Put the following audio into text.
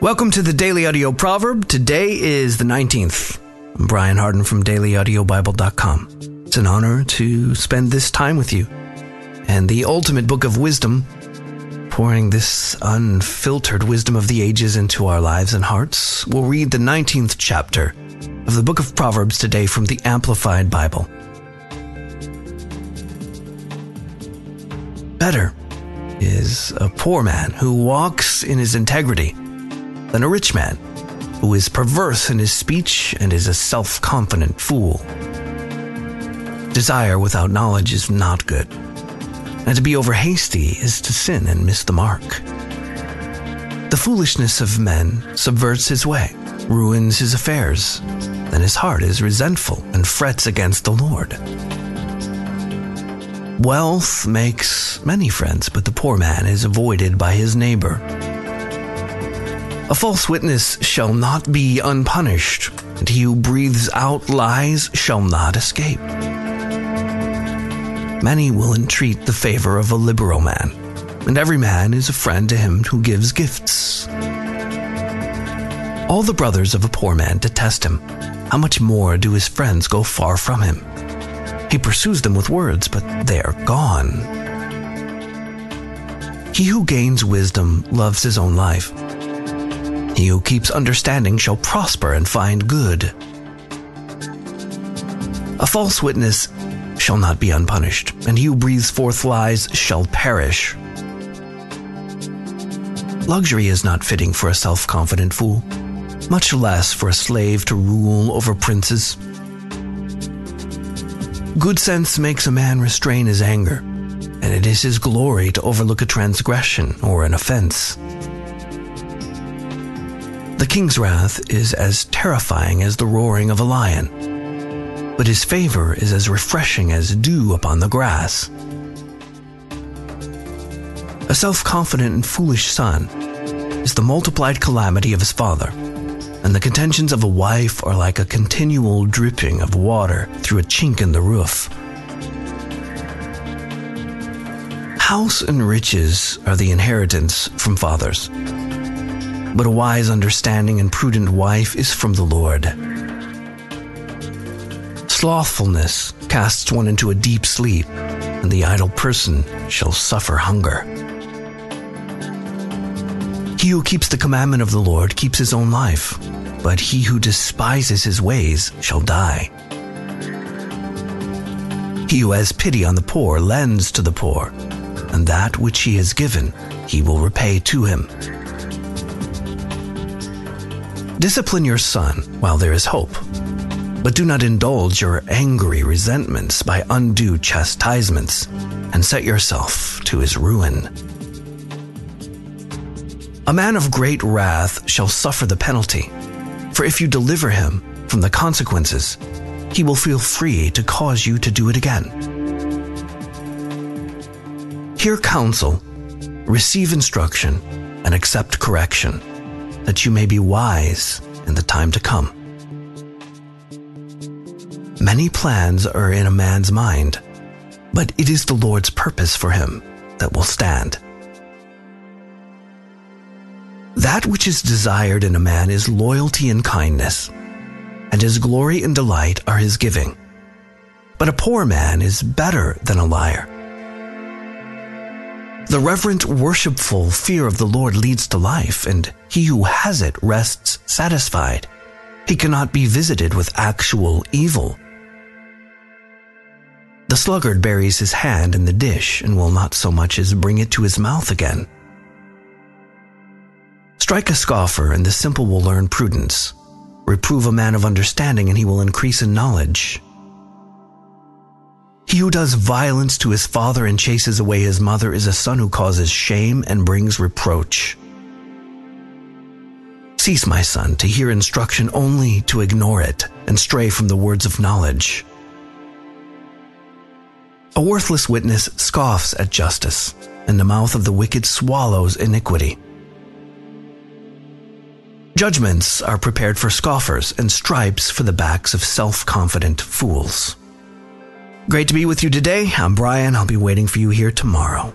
Welcome to the Daily Audio Proverb. Today is the 19th. I'm Brian Hardin from dailyaudiobible.com. It's an honor to spend this time with you and the ultimate book of wisdom, pouring this unfiltered wisdom of the ages into our lives and hearts. We'll read the 19th chapter of the book of Proverbs today from the Amplified Bible. Better is a poor man who walks in his integrity than a rich man who is perverse in his speech and is a self confident fool. Desire without knowledge is not good, and to be over hasty is to sin and miss the mark. The foolishness of men subverts his way, ruins his affairs, then his heart is resentful and frets against the Lord. Wealth makes many friends, but the poor man is avoided by his neighbor. A false witness shall not be unpunished, and he who breathes out lies shall not escape. Many will entreat the favor of a liberal man, and every man is a friend to him who gives gifts. All the brothers of a poor man detest him. How much more do his friends go far from him? He pursues them with words, but they are gone. He who gains wisdom loves his own life he who keeps understanding shall prosper and find good. A false witness shall not be unpunished, and he who breathes forth lies shall perish. Luxury is not fitting for a self confident fool, much less for a slave to rule over princes. Good sense makes a man restrain his anger, and it is his glory to overlook a transgression or an offense. The king's wrath is as terrifying as the roaring of a lion, but his favor is as refreshing as dew upon the grass. A self confident and foolish son is the multiplied calamity of his father, and the contentions of a wife are like a continual dripping of water through a chink in the roof. House and riches are the inheritance from fathers but a wise, understanding, and prudent wife is from the Lord. Slothfulness casts one into a deep sleep, and the idle person shall suffer hunger. He who keeps the commandment of the Lord keeps his own life, but he who despises his ways shall die. He who has pity on the poor lends to the poor, and that which he has given he will repay to him. Discipline your son while there is hope, but do not indulge your angry resentments by undue chastisements and set yourself to his ruin. A man of great wrath shall suffer the penalty, for if you deliver him from the consequences, he will feel free to cause you to do it again. Hear counsel, receive instruction, and accept correction that you may be wise in the time to come. Many plans are in a man's mind, but it is the Lord's purpose for him that will stand. That which is desired in a man is loyalty and kindness, and his glory and delight are his giving. But a poor man is better than a liar the reverent, worshipful fear of the Lord leads to life, and he who has it rests satisfied. He cannot be visited with actual evil. The sluggard buries his hand in the dish and will not so much as bring it to his mouth again. Strike a scoffer, and the simple will learn prudence. Reprove a man of understanding, and he will increase in knowledge. He who does violence to his father and chases away his mother is a son who causes shame and brings reproach. Cease, my son, to hear instruction only to ignore it and stray from the words of knowledge. A worthless witness scoffs at justice, and the mouth of the wicked swallows iniquity. Judgments are prepared for scoffers and stripes for the backs of self confident fools. Great to be with you today. I'm Brian. I'll be waiting for you here tomorrow.